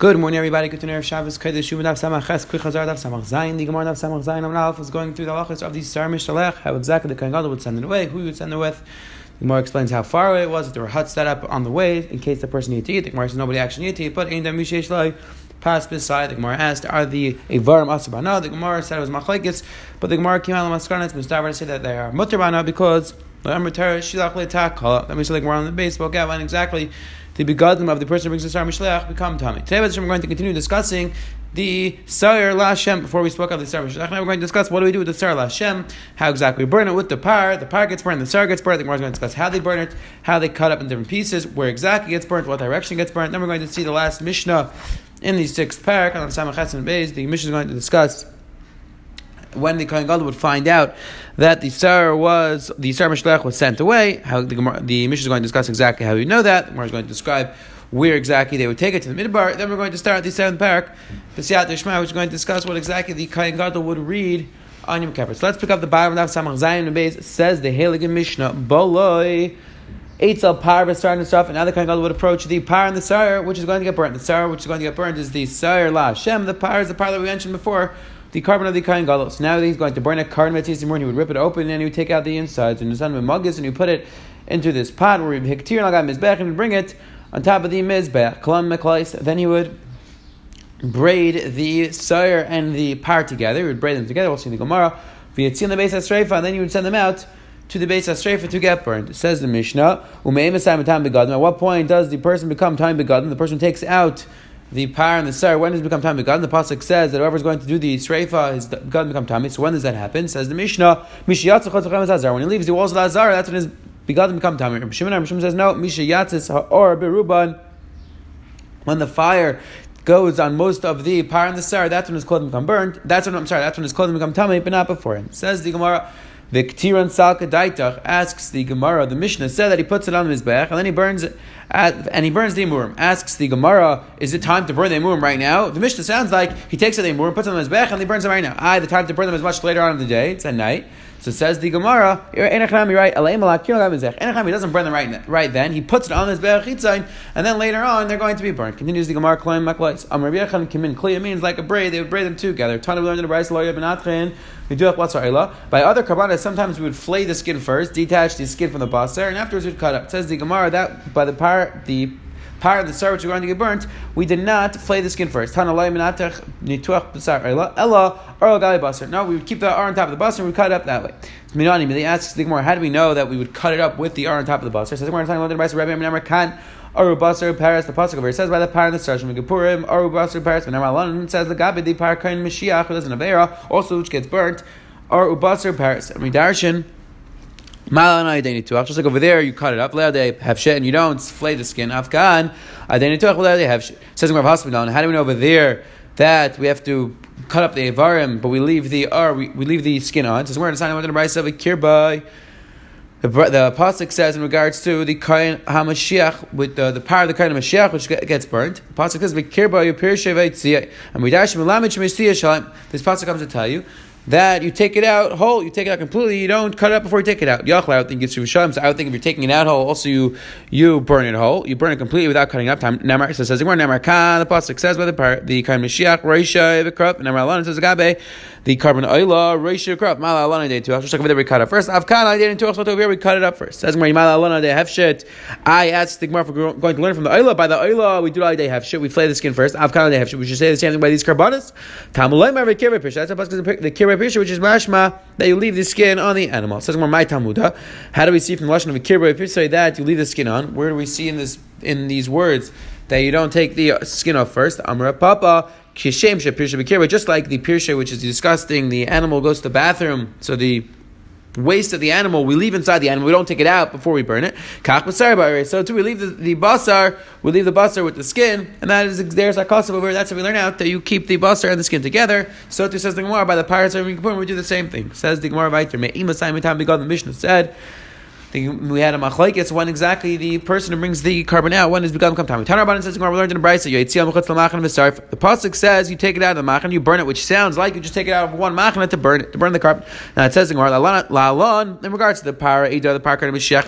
Good morning, everybody. Good to know Shabbos Kodesh Yom Daf Samach Ches Quick Hazar Daf Samach Zayin. The Gemara Daf Samach Zayin Amnalf is going through the halachas of the Sar Mishalech, how exactly the Kohen Gadol would send it away, who would send it with. The Gemara explains how far away it was, if there were huts set up on the way in case the person needed to eat. The Gemara says nobody actually needed to eat, but Ein Dam Mishesh Lai passed beside. The Gemara asked, "Are the Avarim Asabana?" The Gemara said it was Machlekes, but the Gemara came out of Maskana. It's Mustafa to say that they are Mutabana because let me say like we're on the base, spoke outline exactly the begadim of the person who brings the sar become tummy. Today, we're going to continue discussing the Sar Lashem. Before we spoke of the Sar now we're going to discuss what do we do with the Sar Lashem, how exactly we burn it with the par. The par gets burned, the Sar gets burned. The Gemara is going to discuss how they burn it, how they cut up in different pieces, where exactly gets burnt, what direction gets burnt. Then we're going to see the last Mishnah in the sixth parak on Samachat and Beis. The Mishnah is going to discuss when the Kohen Gadol would find out that the Sar was the Sar Mishlech was sent away, how the the Mishnah is going to discuss exactly how we know that. The Gemara is going to describe where exactly they would take it to the midbar. Then we're going to start the seventh parak, Pesiyat Ishmael, which is going to discuss what exactly the Kohen Gadol would read on Yom Kippur. So let's pick up the bottom of Samach Zayin Beis. Says the Heilige Mishnah, Boloi. Eitzel par v'sar and stuff, and now the Kohen Gadol would approach the par and the sar, which is going to get burnt. The sar, which is going to get burnt, is the sar la Hashem. The par is the par that we mentioned before, the carbon of the kain gadol. Now he's going to burn a carbon metzis morning. He would rip it open and he would take out the insides and the son magus and he would put it into this pot where he would hiktir nagat mizbech and bring it on top of the mizbech. Kalam meklais. Then he would braid the sire and the par together. He would braid them together. We'll see in the Gemara. V'yitzin the base Asreifa, and then he would send them out to the base Asreifa to get burned. It says the Mishnah. At what point does the person become time begadim? The person takes out the par and the sar, when does it become tamid? God, the pasuk says that whoever's going to do the sreifa is God become tamid. So when does that happen? Says the Mishnah, when he leaves the walls of the Azar, that's when his begadim become tamid. Shimon Shimon says no, or beruban. When the fire goes on most of the par and the sar, that's when his clothing become burnt. That's when I'm sorry, that's when his clothing become tamid, but not before him. Says the Gemara. Viktiran Salka Daitach asks the Gemara, the Mishnah said that he puts it on his back and then he burns it, and he burns the Amurim. Asks the Gemara, is it time to burn the Amurim right now? The Mishnah sounds like he takes it the Amurim, puts them on his back, and he burns them right now. I, the time to burn them is much later on in the day, it's at night. So says the Gemara, right? Doesn't burn them right, right then. He puts it on his Be'achitzain, and then later on they're going to be burned. Continues the Gemara, Klaim Maklais. Am Rabbi Yechon Kimin Kli, means like a braid, they would braid them together. Tana, learned in the Bryce, Loya Benatrin, we do By other karbanas, sometimes we would flay the skin first, detach the skin from the basar, and afterwards we'd cut up. It says the Gemara that by the par the part of the sar which are going to get burnt, we did not flay the skin first. No, we would keep the R on top of the basar and we cut it up that way. Minani, they asks the Gemara, how do we know that we would cut it up with the R on top of the basar? Says the Gemara, talking about the Rabbi Kan. Aru Basar Paris, the Pasuk over it says by the par in the Sarshim Megapurim, Aru Basar Paris, when Ramalan says the Gabi, the par Kain Mashiach, who lives in Avera, also which gets burnt, Aru Basar Paris. And we darshan, Malan Identity Just like over there, you cut it up, they have shit, and you don't flay the skin. Afghan, Identity Tuach, they have shit. Says Rav Hospital, and how do we know over there that we have to cut up the Avarim, but we leave the R, we, we leave the skin on? Says we're in a sign of the Rice of a Kirbai. The, the pasuk says in regards to the kain hamashiach with the, the power of the kain hamashiach which gets burnt. The pasuk says and. This pasuk comes to tell you that you take it out whole, you take it out completely, you don't cut it up before you take it out. Yachla, I would think it's Rishayim, so I would think if you're taking it out whole, also you you burn it whole, you burn it completely without cutting up. Time Namar says, the pasuk says by the part the kain Mashiach, Reisha, the crop, Namar says Gabe, the carbon oila, uh, Reisha crop, Mala Alon day over there we cut it first. Avkan I did into so over here we cut it up first. Says Mala Alon day have shit. I asked the Gemara for going to learn from the oila. By the oila, we do all day have shit. We flay the skin first. Avkan day have shit. We should say the same thing by these carbonas. Tamulay Marvik Kirei That's the Kirei which is mashma that you leave the skin on the animal. Says my Talmuda. How do we see from the lashon of kirba? If say that you leave the skin on, where do we see in this in these words that you don't take the skin off first? Amra Papa. Just like the pirshe, which is disgusting, the animal goes to the bathroom, so the waste of the animal, we leave inside the animal. We don't take it out before we burn it. Kach So too, we leave the, the basar, we leave the basar with the skin, and that is there's a cost over. That's how we learn out that you keep the basar and the skin together. So too says the Gemara by the pirates of we do the same thing. Says the Gemara there. The Mishnah said. The, we had a machlekes when exactly the person who brings the carbon out when is begun come time. Tanur Rabbanan says we learned in the Brisa the pasuk says you take it out of the machan, you burn it, which sounds like you just take it out of one machan to burn it to burn the carbon. Now it says in regards to the power ida the of Mashiach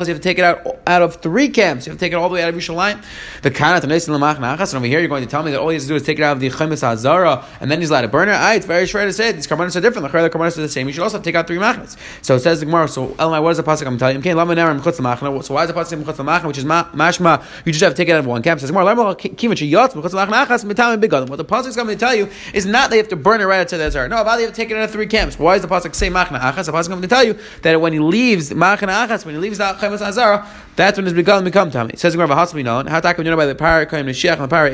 you have to take it out out of three camps. You have to take it all the way out of Yerushalayim. The kana. And over here you're going to tell me that all he has to do is take it out of the chemes hazara and then he's allowed to burn it. Ah, it's very short to say these carbonates are different. The carbonates are the same. You should also take out three machnas. So it says Gemara. So Elamai, what is the pasuk I'm telling you? So why is the pasuk chutz machna, which is mashma? You just have to take it out of one camp. Says bigadim. What the pasuk is going to tell you is not that they have to burn it right out to the desert. No, about they have to take it out of three camps. Why is the pasuk say machna achas? The pasuk is going to tell you that when he leaves machna achas, when he leaves the chemes azara, that's when his begadim become tummy. It says Gemara v'hasmi known. How to you know by the power kaim neshiach and the power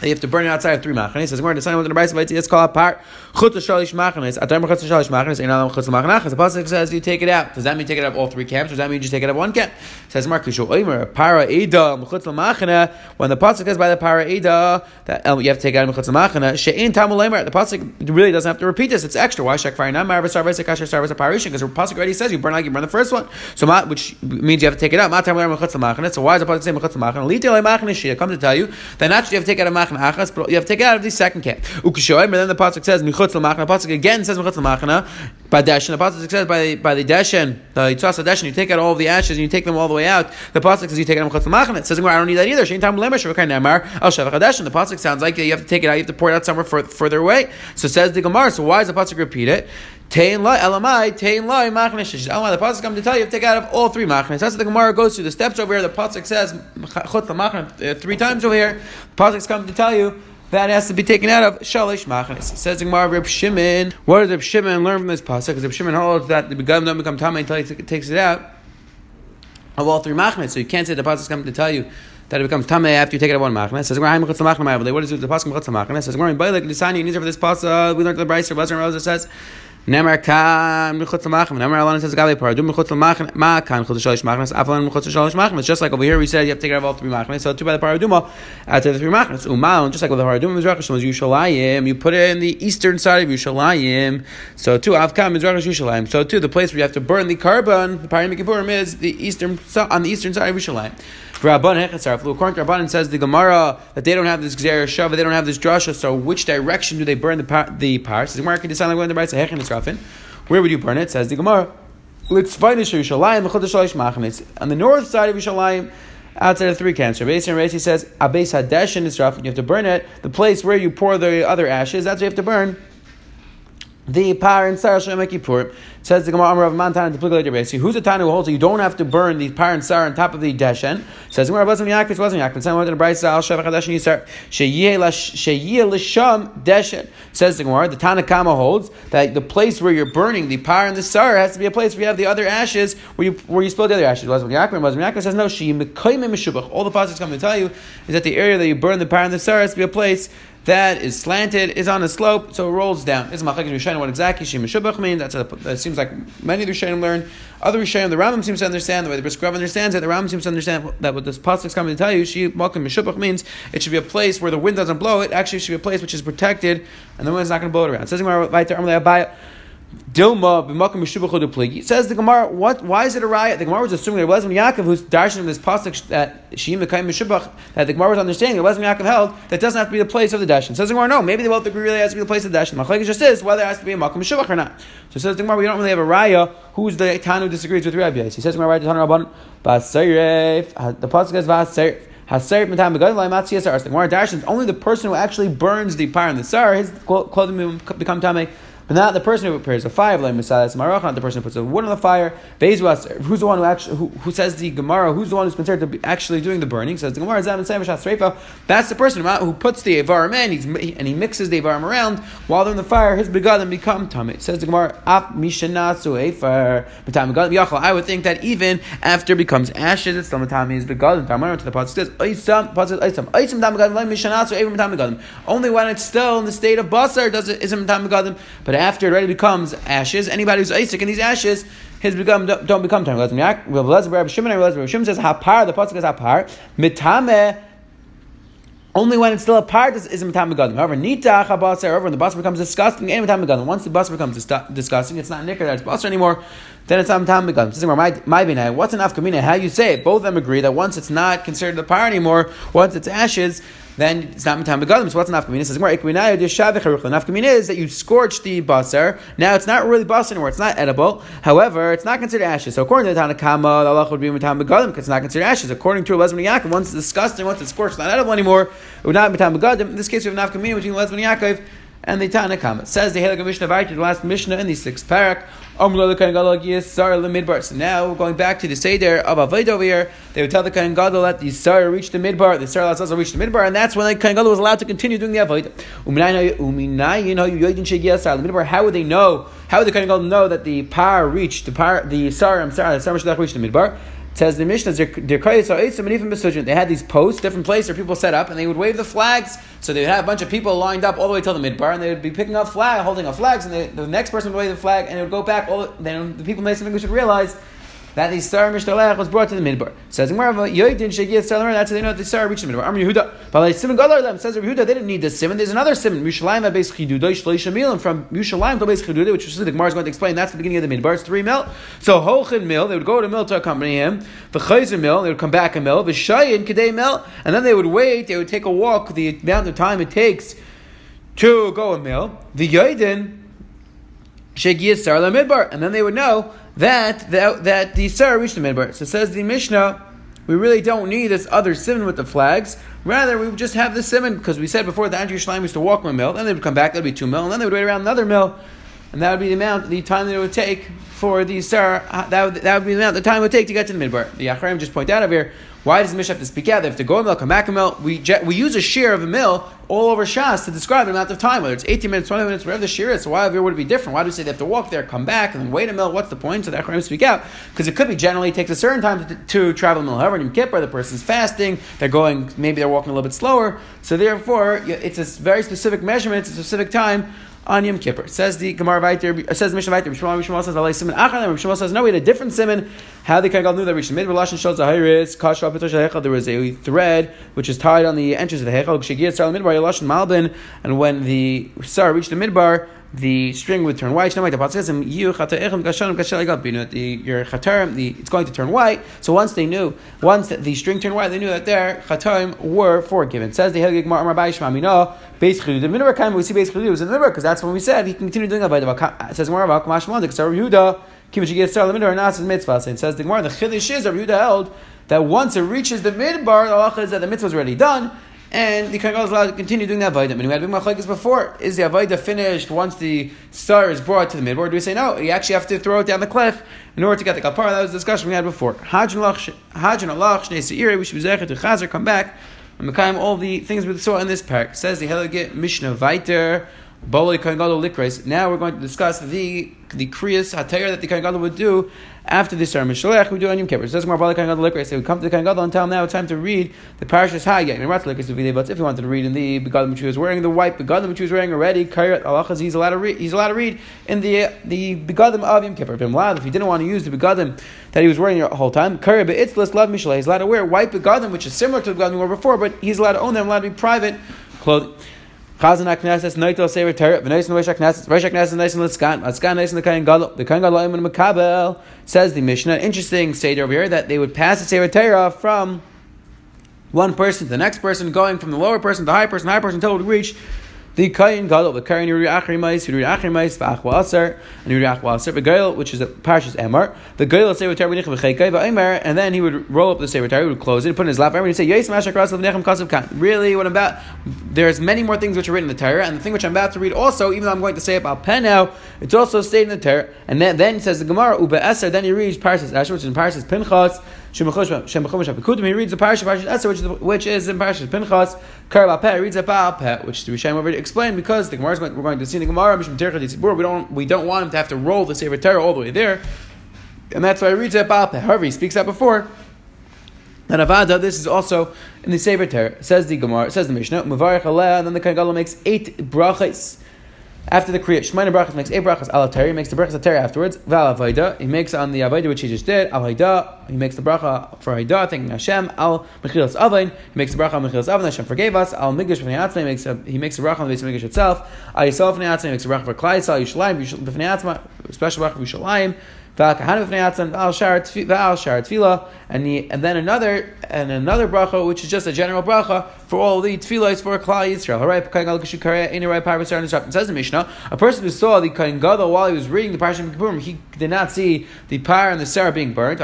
eda. They have to burn it outside of three machanes. Says to sign with the Brisa. It's called a part. Chut shalish machanes. Atam chut shalish machanes. Ein alam chut machanachas. The pasuk says you take it out. Does that mean you take it out all three camps? Or does that mean you just take it out one camp? Says Mark Kishu Oimer para eda chut machane. When the pasuk says by the para eda that um, you have to take out of chut machane. She'in tamu lemer. The pasuk really doesn't have to repeat this. It's extra. Why shek fire? Not mar v'sar v'sar kasher sar v'sar parishin because the pasuk already says you burn like you burn the first one. So which means you have to take it out. Matam lemer chut machane. So why is the pasuk saying chut machane? Litel machane shia. Come to tell you that naturally you have to take out machane achas, but you have to take it out of the second camp. Ukishoy, and then the pasuk says michutz l'machna. Pasuk again says michutz l'machna by deshen. The pasuk says by by the deshen, the yitzas deshen. You take out all the ashes and you take them all the way out. The pasuk says you take it out michutz l'machna. It says I don't need that either. Shein tam lemesh v'kain nemar al shevach deshen. The pasuk sounds like you have to take it out. You have to pour it out somewhere further away. So says the gemara. So why does the pasuk repeat it? Tein la elamai, tein la machnesh. Elamai, the pasuk come to tell you, to take out of all three machnes. That's what the Gemara goes through. The steps over here, the pasuk says chutz uh, three times over here. The pasuk's come to tell you that has to be taken out of shalish machnes. Says Gemara Reb Shimon. What does Reb Shimon learn from this pasuk? Because Reb Shimon holds that the begadim don't become tamei until he takes it out of all three machnes. So you can't say the pasuk come to tell you that it becomes tamei after you take it out of one machnes. Says Gemara What is it? The pasuk machnes. Says Gemara Bailek Lisani. You need for this pasuk. We learned the Brayser. Blazer Rosa says. Nemar kan michutz l'machem. Nemar Alon says gabe paradu michutz l'machem. Ma kan michutz shalish shalish machnas. Just like over here we said you have to take care of all three machnas. So two by the paraduma of the three machnas. Umal just like with the paraduma mizrach was Yushalayim. You put it in the eastern side of Yushalayim. So two avkam mizrach Yushalayim. So two the place where you have to burn the carbon. The kippurim is the eastern on the eastern side of Yushalayim. According to Rabbanan says the Gemara that they don't have this Gzera Shava, they don't have this Drasha, so which direction do they burn the par- the parts? The Gemara can decide like when the is Where would you burn it? Says the Gemara. Let's find Yerushalayim, on the north side of Yerushalayim, outside of three cancer. Rabbi and Rashi says, Abeis Hadeshin is rough, you have to burn it. The place where you pour the other ashes, that's where you have to burn the par and sar Shem Kippur. Says the Gemara of Mantan Duplicate Rebbe. Who's the Tanu who holds that you don't have to burn the par and sar on top of the deshen? Says the Gemara wasn't Yaakov, wasn't Yaakov. Some went to the Brayse Al Shevach Hadeshen Yisar Sheyeh Lisham Deshen. Says the Gemara, the Tanakama holds that the place where you're burning the par and the sar has to be a place where you have the other ashes where you where you spill the other ashes. Wasn't Yaakov? Wasn't Yaakov says no. She All the passages come to tell you is that the area that you burn the par and the sar has to be a place that is slanted, is on a slope, so it rolls down. It's Machlekes Rishonim what exactly Shim Shubach mean. That's a, that seems like many of the Rishonim learn. Other Rishonim, the Rambam seems to understand the way the Brisker understands it. The Rambam seems to understand that what this pasuk is coming to tell you, She Malkim Meshubach means it should be a place where the wind doesn't blow. It actually it should be a place which is protected, and the wind's not going to blow it around. It says Dilma b'makom mishubachu pligi. Says the Gemara, what? Why is it a riot? The Gemara was assuming it wasn't Yaakov who's darshan this pasuk that sheim mekayim mishubach that the Gemara was understanding. It wasn't Yaakov held that doesn't have to be the place of the darshan. Says the Gemara, no. Maybe they both agree really has to be the place of the darshan. Machlekes just is whether it has to be a makom mishubach or not. So says the Gemara, we don't really have a raya. Who's the Tanu disagrees with Rabbi? He says the Gemara? Tanu Rabban, The pasuk is vaseiref. Haser mitam begadol matzi yasar. The Gemara darshan only the person who actually burns the pyre and the sar, his clothing become tamei but not the person who prepares a fire, like Messiah's Marach, not the person who puts a wood on the fire. Who's the one who actually who, who says the Gemara? Who's the one who's considered to be actually doing the burning? Says the Gemara That's the person who puts the avarim in, and he mixes the avarim around while they're in the fire. His begadim become tamei. Says the Gemara, I would think that even after it becomes ashes, it's still matami is begadim. Tamar to the pasuk says. Only when it's still in the state of basar does it isn't tam begadim, but after it already becomes ashes, anybody who's Isaac in these ashes, his become don't become time. Rabbi Shimon Rabbi Shimon says hapar. The pasuk is hapar mitame Only when it's still a part is, is Matam Begadim. However, Nitach HaBasar, however, when the Basar becomes disgusting, any Matam Begadim. Once the Basar becomes disgusting, it's not Nicker, that's Basar anymore, then it's not. This is my, my. What's an Afkamina? How you say it? Both of them agree that once it's not considered a part anymore, once it's ashes, then it's not mitam begadim. So what's an afkamina? Says more ikminayu deshavich haruchla. Nafkamina is that you scorch the basar. Now it's not really basar anymore. It's not edible. However, it's not considered ashes. So according to the Tanakama, the Allah would be mitam begadim because it's not considered ashes. According to Lezman Yaakov, once it's disgusting, once it's scorched, it's not edible anymore. It would not be mitam begadim. In this case, we have an afkamina between Lezman Yaakov and the Tanakama. Says the Heilige Mishnah the last Mishnah in the sixth parak. So now going back to the Seder of Avodah over here. They would tell the Kohen Gadol that the Sar reached the Midbar, the Sar also reached the Midbar, and that's when the Kohen Gadol was allowed to continue doing the Avodah. How would they know? How would the Kohen Gadol know that the Par reached the Par, the Sar, I'm sorry, the Sar reached the Midbar? Says the Mishnah, they had these posts, different places where people set up, and they would wave the flags. So they would have a bunch of people lined up all the way till the midbar, and they would be picking up flag, holding up flags, and they, the next person would wave the flag, and it would go back. All then the people in English would realize that the Sar Mishtalech was brought to the Midbar. Says Gemara, Yoidin Shegiyat Sar that's how they know that the Sar reached the Midbar. Amr Yehuda, like Simon Gadol them says Yehuda they didn't need this Simon. There's another Simon Mishalayim Chiduda Shleisha Mil, and from Mishalayim to base Chiduda, which the Gemara is going to explain. That's the beginning of the Midbar. It's three mil. So Hochin mil, they would go to mil to accompany him. The Chayzer mil, they would come back a mil. The Shayin Kadei mil, and then they would wait. They would take a walk. The amount of time it takes to go a mil. The Yoidin. Shegiyat Sar Midbar, and then they would know that that, that the Sarah reached the Midbar. So says the Mishnah, we really don't need this other simon with the flags. Rather, we would just have the simon because we said before the Andrew Shleim used to walk one mil, then they would come back, that'd be two mil, and then they would wait around another mil, and that would be the amount, the time that it would take for the. Uh, that would, that would be the amount, the time it would take to get to the Midbar. The Yachraim just point out over here why does the Mishnah have to speak out? They have to go back a mill. We, we use a shear of a mill all over Shas to describe the amount of time, whether it's 18 minutes, 20 minutes, whatever the shear is. So why would it be different? Why do we say they have to walk there, come back, and then wait a mill? What's the point? So the Achraim speak out. Because it could be generally takes a certain time to, to travel a mill. However, in Yom Kippur, the person's fasting, they're going, maybe they're walking a little bit slower. So therefore, it's a very specific measurement, it's a specific time on Yom Kippur. Says the Gemara Vayter, says the Mishnah Vayter, Mishmal Mishmal says Alay Simon Achan, Mishmal says no, we had a different simon. How the Kagal knew that the mid Lashon shows the Hiris, Kasha Petosh Hechel, there was a thread which is tied on the entrance of the Hechel, Shigiyat Sar Midbar, Lashon Malbin, and when the Sar reached the Midbar, the string would turn white. The your chatarim, the it's going to turn white. So once they knew, once the string turned white, they knew that their chatarim were forgiven. It says the Helgig Mar Rabbi Shmamina. Basically, the minor kind we see basically it was in the because that's when we said he continued doing that by the It says Mar Rabbi Kamash Mondik. So Yehuda, Kibbutz Yigit Star Leminar Nas is mitzvah. It says the Gemara the Chiddush is Rabbi Yehuda held that once it reaches the midbar, the halacha is that the mitzvah is already done and the Kohen is allowed to continue doing that Avodah. And we had big machlekes before. Is the Avodah finished once the star is brought to the midbar? Do we say no? You actually have to throw it down the cliff in order to get the kapara. That was the discussion we had before. Hajj and Shnei Seiri, we should be to Chazer, come back, and Mekayim all the things we saw in this parak. Says the Heilige Mishnah Viter. Now we're going to discuss the the kriyas that the Kohen would do after the Sarah Mishalech, we do on Yom Kippur. More about the Kohen Gadol Likres. So we come to the Kohen Gadol and tell him now it's time to read the Parashas Hayah. And Ratz Likres if you wanted to read in the Begadim which he was wearing, the white Begadim which he was wearing already, Kairat Alachas, he's allowed to read. He's allowed to read in the the Begadim of Yom Kippur. If he didn't want to use the Begadim that he was wearing the whole time, Kairat Be'itzlas Love Mishalech. He's allowed to wear white Begadim, which is similar to the Begadim we wore before, but he's allowed to own them, allowed to be private clothing. Chazan HaKnesses, Noitel Sefer Torah, V'nois Noish HaKnesses, Rosh HaKnesses, Nois Litzkan, Litzkan the Kain Gadol, the Kain Gadol Ayman Makabel, says the Mishnah. Interesting state over here that they would pass the Sefer Torah from one person to the next person, going from the lower person to the high person, high person until it would reach the Kayin Gadol, the Kayin Yuri Achrimais, Yuri Achrimais, V'achwa Aser, and Yuri Achwa Aser, V'gail, which is a Parshas Emar. The Gail say Torah B'nich V'cheikai V'aimer, and then he would roll up the Sefer Torah, he would close it, put it in his lap, and he'd say, Yes, Mashak Ras L'vnechem Kasav Kan. Really, what I'm about, there's many more things which are written in the Torah, and the thing which I'm about to read also, even though I'm going to say about pen now, it's also stated in the Torah, and then, then says the Gemara, Uba Eser, then he reads Parshas Asher, which is in Parshas Pinchas, he reads the Parshas Parshas Eser, which is, which is in Parshas Pinchas, Karabal Peh, reads a Peh, which the Rishayim already explained, because the Gemara Gemara we're going to see the Gemara, we don't, we don't want him to have to roll the Sefer Torah all the way there. And that's why he reads it about However, he speaks that before. And Avada, this is also in the Sefer Torah. Says the Gemara, says the Mishnah, Mavarich Aleh, and then the Kagala makes eight brachas. After the Kriyat Shemaina brachas makes eight brachas al He makes the brachas atari afterwards. Val Avaida. He makes on the Avaida which he just did. Al Haida. He makes the bracha for Haida, thanking Hashem. Al Mechilas Avain. He makes the bracha on Mechilas Avain. Hashem forgave us. Al Migish B'nei. He makes a, he makes the bracha on the base of Migish itself. Al Yisrael B'nei Atzma. He makes the bracha for Klai Yisrael Yishalayim B'nei Atzma. Special bracha for Yishalayim and and then another and another bracha, which is just a general bracha for all the tefillahs for Klal Yisrael. It says the Mishnah, a person who saw the Kohen Gadol while he was reading the Parashat Kippurim, he did not see the pyre and the sarah being burnt.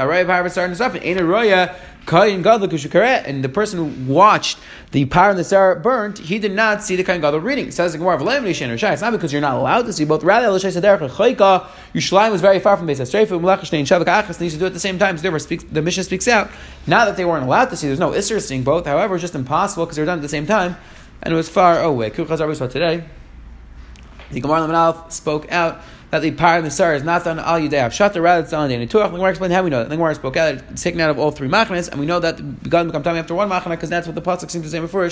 Kain Gadol Kushukaret, and the person who watched the power and the Sarah burnt, he did not see the Kain Gadol reading. It says the Gemara It's not because you're not allowed to see both. Rather, Yerushalayim was very far from Beis Hasreifu, Melachashnein, Shavak Achas, needs to do it at the same time. So speaks, the mission speaks out. Not that they weren't allowed to see, there's no Isser seeing both. However, it's just impossible because they were done at the same time, and it was far away. Kuchaz saw today. The Gemara Lamanalf spoke out that the power of the Sarah is not done al yudei avshata, rather it's done in Tuach. The Gemara explained how we know that. The Gemara spoke out, it's taken out of all three machnas, and we know that the God become time after one machna because that's what the pasuk seems to say before.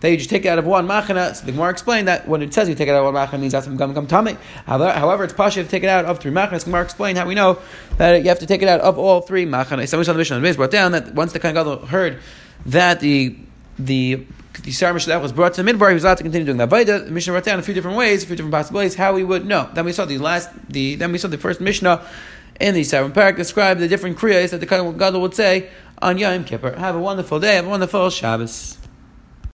That you just take it out of one machana. So the Gemara explained that when it says you take it out of one machana, means that's become become tummy. However, it's pasha to take it out of three machanas. Gemara explained how we know that you have to take it out of all three machanas. Somebody on the mission on the base brought down that once the Kohen heard that the the the Sarah Mishnah was brought to the midbar, he was allowed to continue doing that. Vaida, the uh, Mishnah wrote down a few different ways, a few different possibilities, how we would know. Then we saw the last, the then we saw the first Mishnah in the seventh parak described the different kriyas that the Gadol would say on Yom Kippur. Have a wonderful day, have a wonderful Shabbos.